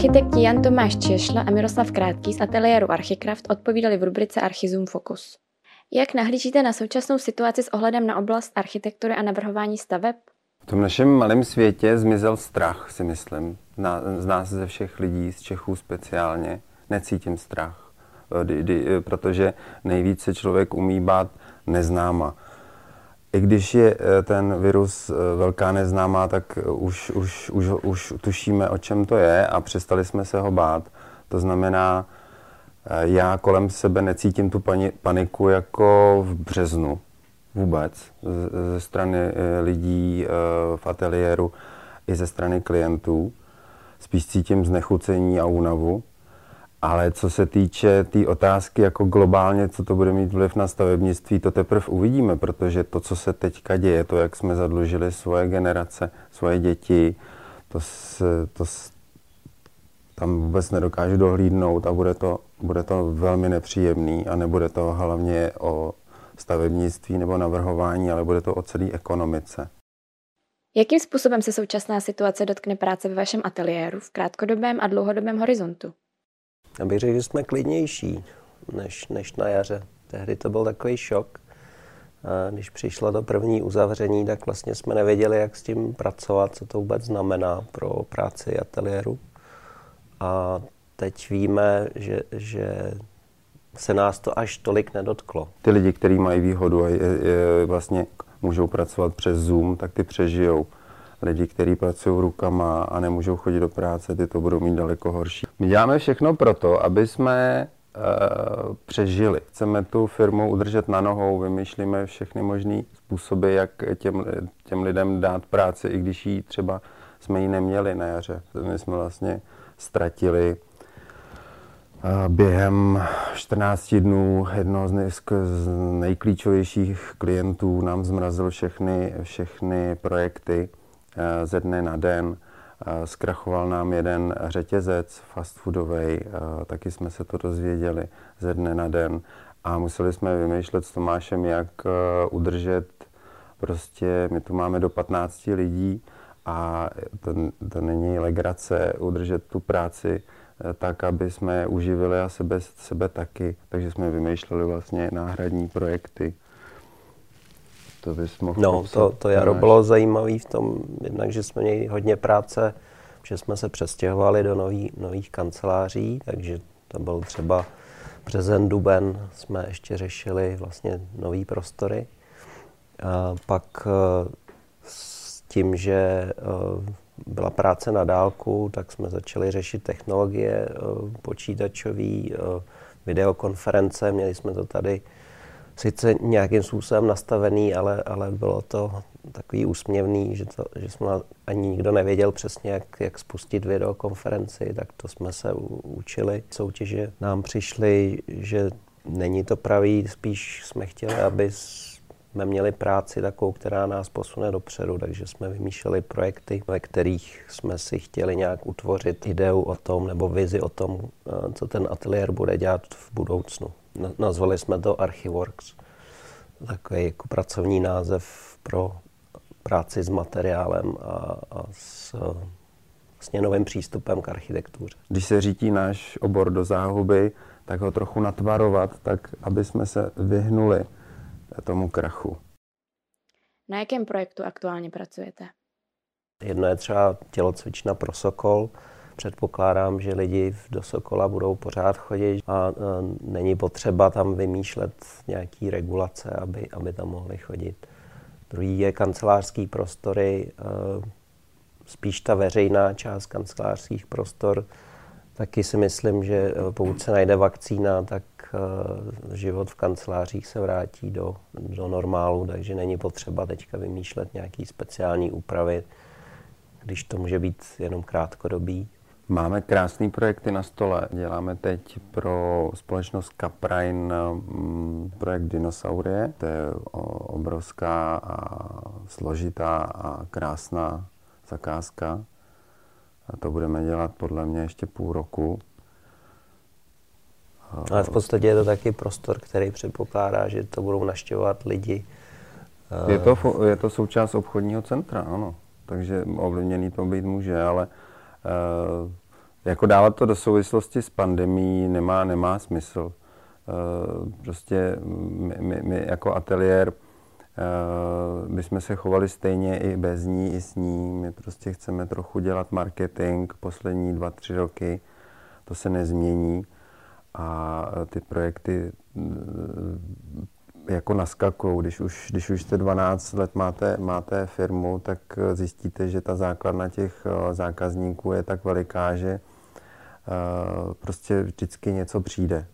Architekti Jan Tomáš Češla a Miroslav Krátký z ateliéru Archikraft odpovídali v rubrice Archizum Focus. Jak nahlížíte na současnou situaci s ohledem na oblast architektury a navrhování staveb? V tom našem malém světě zmizel strach, si myslím. Na, z nás ze všech lidí, z Čechů speciálně, necítím strach. Kdy, kdy, protože nejvíce člověk umí bát neznáma. I když je eh, ten virus eh, velká neznámá, tak už, už, už, už tušíme, o čem to je a přestali jsme se ho bát. To znamená, eh, já kolem sebe necítím tu paniku jako v březnu vůbec ze strany lidí v ateliéru i ze strany klientů. Spíš cítím znechucení a únavu. Ale co se týče té tý otázky jako globálně, co to bude mít vliv na stavebnictví, to teprve uvidíme, protože to, co se teďka děje, to, jak jsme zadlužili svoje generace, svoje děti, to, se, to tam vůbec nedokážu dohlídnout a bude to, bude to velmi nepříjemný a nebude to hlavně o stavebnictví nebo navrhování, ale bude to o celé ekonomice. Jakým způsobem se současná situace dotkne práce ve vašem ateliéru v krátkodobém a dlouhodobém horizontu? Já bych řekl, že jsme klidnější než, než na jaře. Tehdy to byl takový šok. A když přišlo do první uzavření, tak vlastně jsme nevěděli, jak s tím pracovat, co to vůbec znamená pro práci ateliéru. A teď víme, že, že se nás to až tolik nedotklo. Ty lidi, kteří mají výhodu a je, je, vlastně můžou pracovat přes Zoom, tak ty přežijou lidi, kteří pracují rukama a nemůžou chodit do práce, ty to budou mít daleko horší. My děláme všechno proto, aby jsme uh, přežili. Chceme tu firmu udržet na nohou, vymýšlíme všechny možné způsoby, jak těm, těm lidem dát práci, i když ji třeba jsme ji neměli na jaře. My jsme vlastně ztratili eh, během 14 dnů jednoho z, z nejklíčovějších klientů nám zmrazil všechny, všechny projekty Eh, ze dne na den. Zkrachoval nám jeden řetězec fast foodový, eh, taky jsme se to dozvěděli ze dne na den a museli jsme vymýšlet s Tomášem, jak udržet prostě, my tu máme do 15 lidí a to, to není legrace udržet tu práci tak, aby jsme uživili a sebe, sebe taky. Takže jsme vymýšleli vlastně náhradní projekty. To bys mohl No, to, to jaro bylo zajímavé v tom, jednak, že jsme měli hodně práce, že jsme se přestěhovali do nový, nových kanceláří, takže to byl třeba březen, duben, jsme ještě řešili vlastně nové prostory. A pak eh, s tím, že eh, byla práce na dálku, tak jsme začali řešit technologie eh, počítačové, videokonference, měli jsme to tady sice nějakým způsobem nastavený, ale, ale bylo to takový úsměvný, že, to, že jsme ani nikdo nevěděl přesně, jak, jak spustit videokonferenci, tak to jsme se učili. Soutěže nám přišly, že není to pravý, spíš jsme chtěli, aby jsme měli práci takovou, která nás posune dopředu, takže jsme vymýšleli projekty, ve kterých jsme si chtěli nějak utvořit ideu o tom nebo vizi o tom, eh, co ten ateliér bude dělat v budoucnu. Nazvali jsme to Archiworks. Takový jako pracovní název pro práci s materiálem a, a s vlastně novým přístupem k architektuře. Když se řítí náš obor do záhuby, tak ho trochu natvarovat, tak aby jsme se vyhnuli tomu krachu. Na jakém projektu aktuálně pracujete? Jedno je třeba tělocvična pro Sokol, Předpokládám, že lidi do Sokola budou pořád chodit a není potřeba tam vymýšlet nějaký regulace, aby, aby tam mohli chodit. Druhý je kancelářský prostory, spíš ta veřejná část kancelářských prostor. Taky si myslím, že pokud se najde vakcína, tak život v kancelářích se vrátí do, do normálu, takže není potřeba teďka vymýšlet nějaký speciální úpravy, když to může být jenom krátkodobý. Máme krásné projekty na stole. Děláme teď pro společnost Caprine mm, projekt Dinosaurie. To je obrovská a složitá a krásná zakázka. A to budeme dělat podle mě ještě půl roku. Ale v podstatě je to taky prostor, který předpokládá, že to budou naštěvovat lidi. Je to, je to součást obchodního centra, ano. Takže ovlivněný to být může, ale uh, jako dávat to do souvislosti s pandemí nemá, nemá smysl. Prostě my, my, my jako ateliér my jsme se chovali stejně i bez ní, i s ní. My prostě chceme trochu dělat marketing poslední dva, tři roky. To se nezmění. A ty projekty jako naskakují. Když už, když už jste 12 let máte, máte firmu, tak zjistíte, že ta základna těch zákazníků je tak veliká, že prostě vždycky něco přijde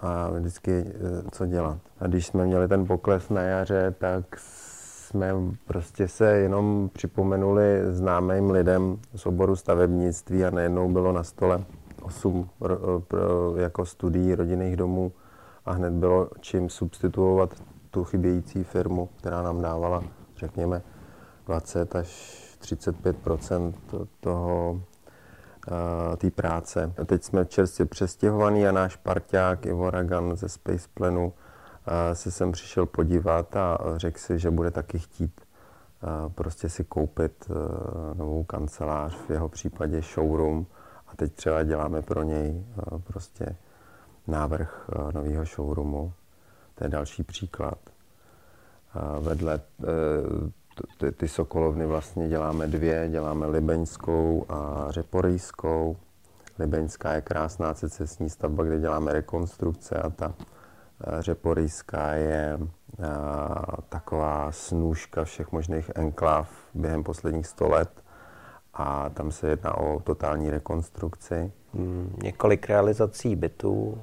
a vždycky e, co dělat. A když jsme měli ten pokles na jaře, tak jsme prostě se jenom připomenuli známým lidem z oboru stavebnictví a najednou bylo na stole 8 jako studií rodinných domů a hned bylo čím substituovat tu chybějící firmu, která nám dávala, řekněme, 20 až 35% toho té práce. Teď jsme čerstvě přestěhovaný a náš parťák Ivo Ragan ze Spaceplanu se sem přišel podívat a řekl si, že bude taky chtít prostě si koupit novou kancelář, v jeho případě showroom. A teď třeba děláme pro něj prostě návrh nového showroomu. To je další příklad. Vedle e, ty, ty sokolovny vlastně děláme dvě, děláme libeňskou a řeporijskou. Libeňská je krásná secesní stavba, kde děláme rekonstrukce a ta eh, řeporijská je a, eh, taková snůžka všech možných enkláv během posledních 100 let a tam se jedná o totální rekonstrukci. Hmm, několik realizací bytů.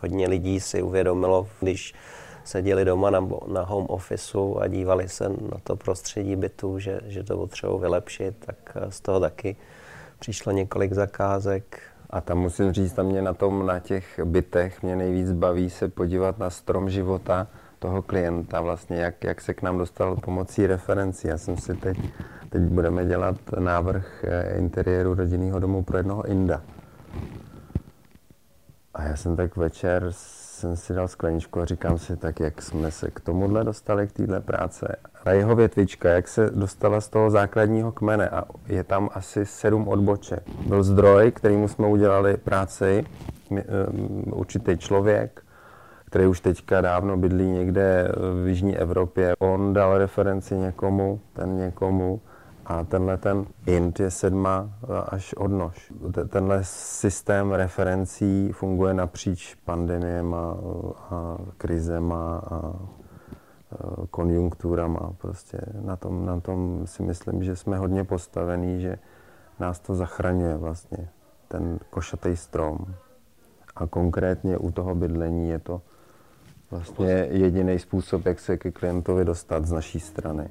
Hodně lidí si uvědomilo, když seděli doma na, na home officeu a dívali se na to prostředí bytu, že, že to potřebují vylepšit, tak eh, z toho taky přišlo několik zakázek. A tam musím říct, tam mě na tom, na těch bytech mě nejvíc baví se podívat na strom života toho klienta, vlastně jak, jak se k nám dostal pomocí referencí. Já jsem si teď, teď budeme dělat návrh eh, interiéru rodinného domu pro jednoho Inda. A já jsem tak večer jsem si dal skleničku a říkám si, tak jak jsme se k tomuhle dostali, k téhle práce. A jeho větvička, jak se dostala z toho základního kmene a je tam asi sedm odboček. Byl zdroj, kterýmu jsme udělali práci, um, určitý člověk, který už teďka dávno bydlí někde v Jižní Evropě. On dal referenci někomu, ten někomu a tenhle ten int je sedma až odnož. Tenhle systém referencí funguje napříč pandemiema a krizema a konjunkturama. Prostě na tom, na tom si myslím, že jsme hodně postavení, že nás to zachraňuje vlastně, ten košatý strom. A konkrétně u toho bydlení je to vlastně jediný způsob, jak se ke klientovi dostat z naší strany.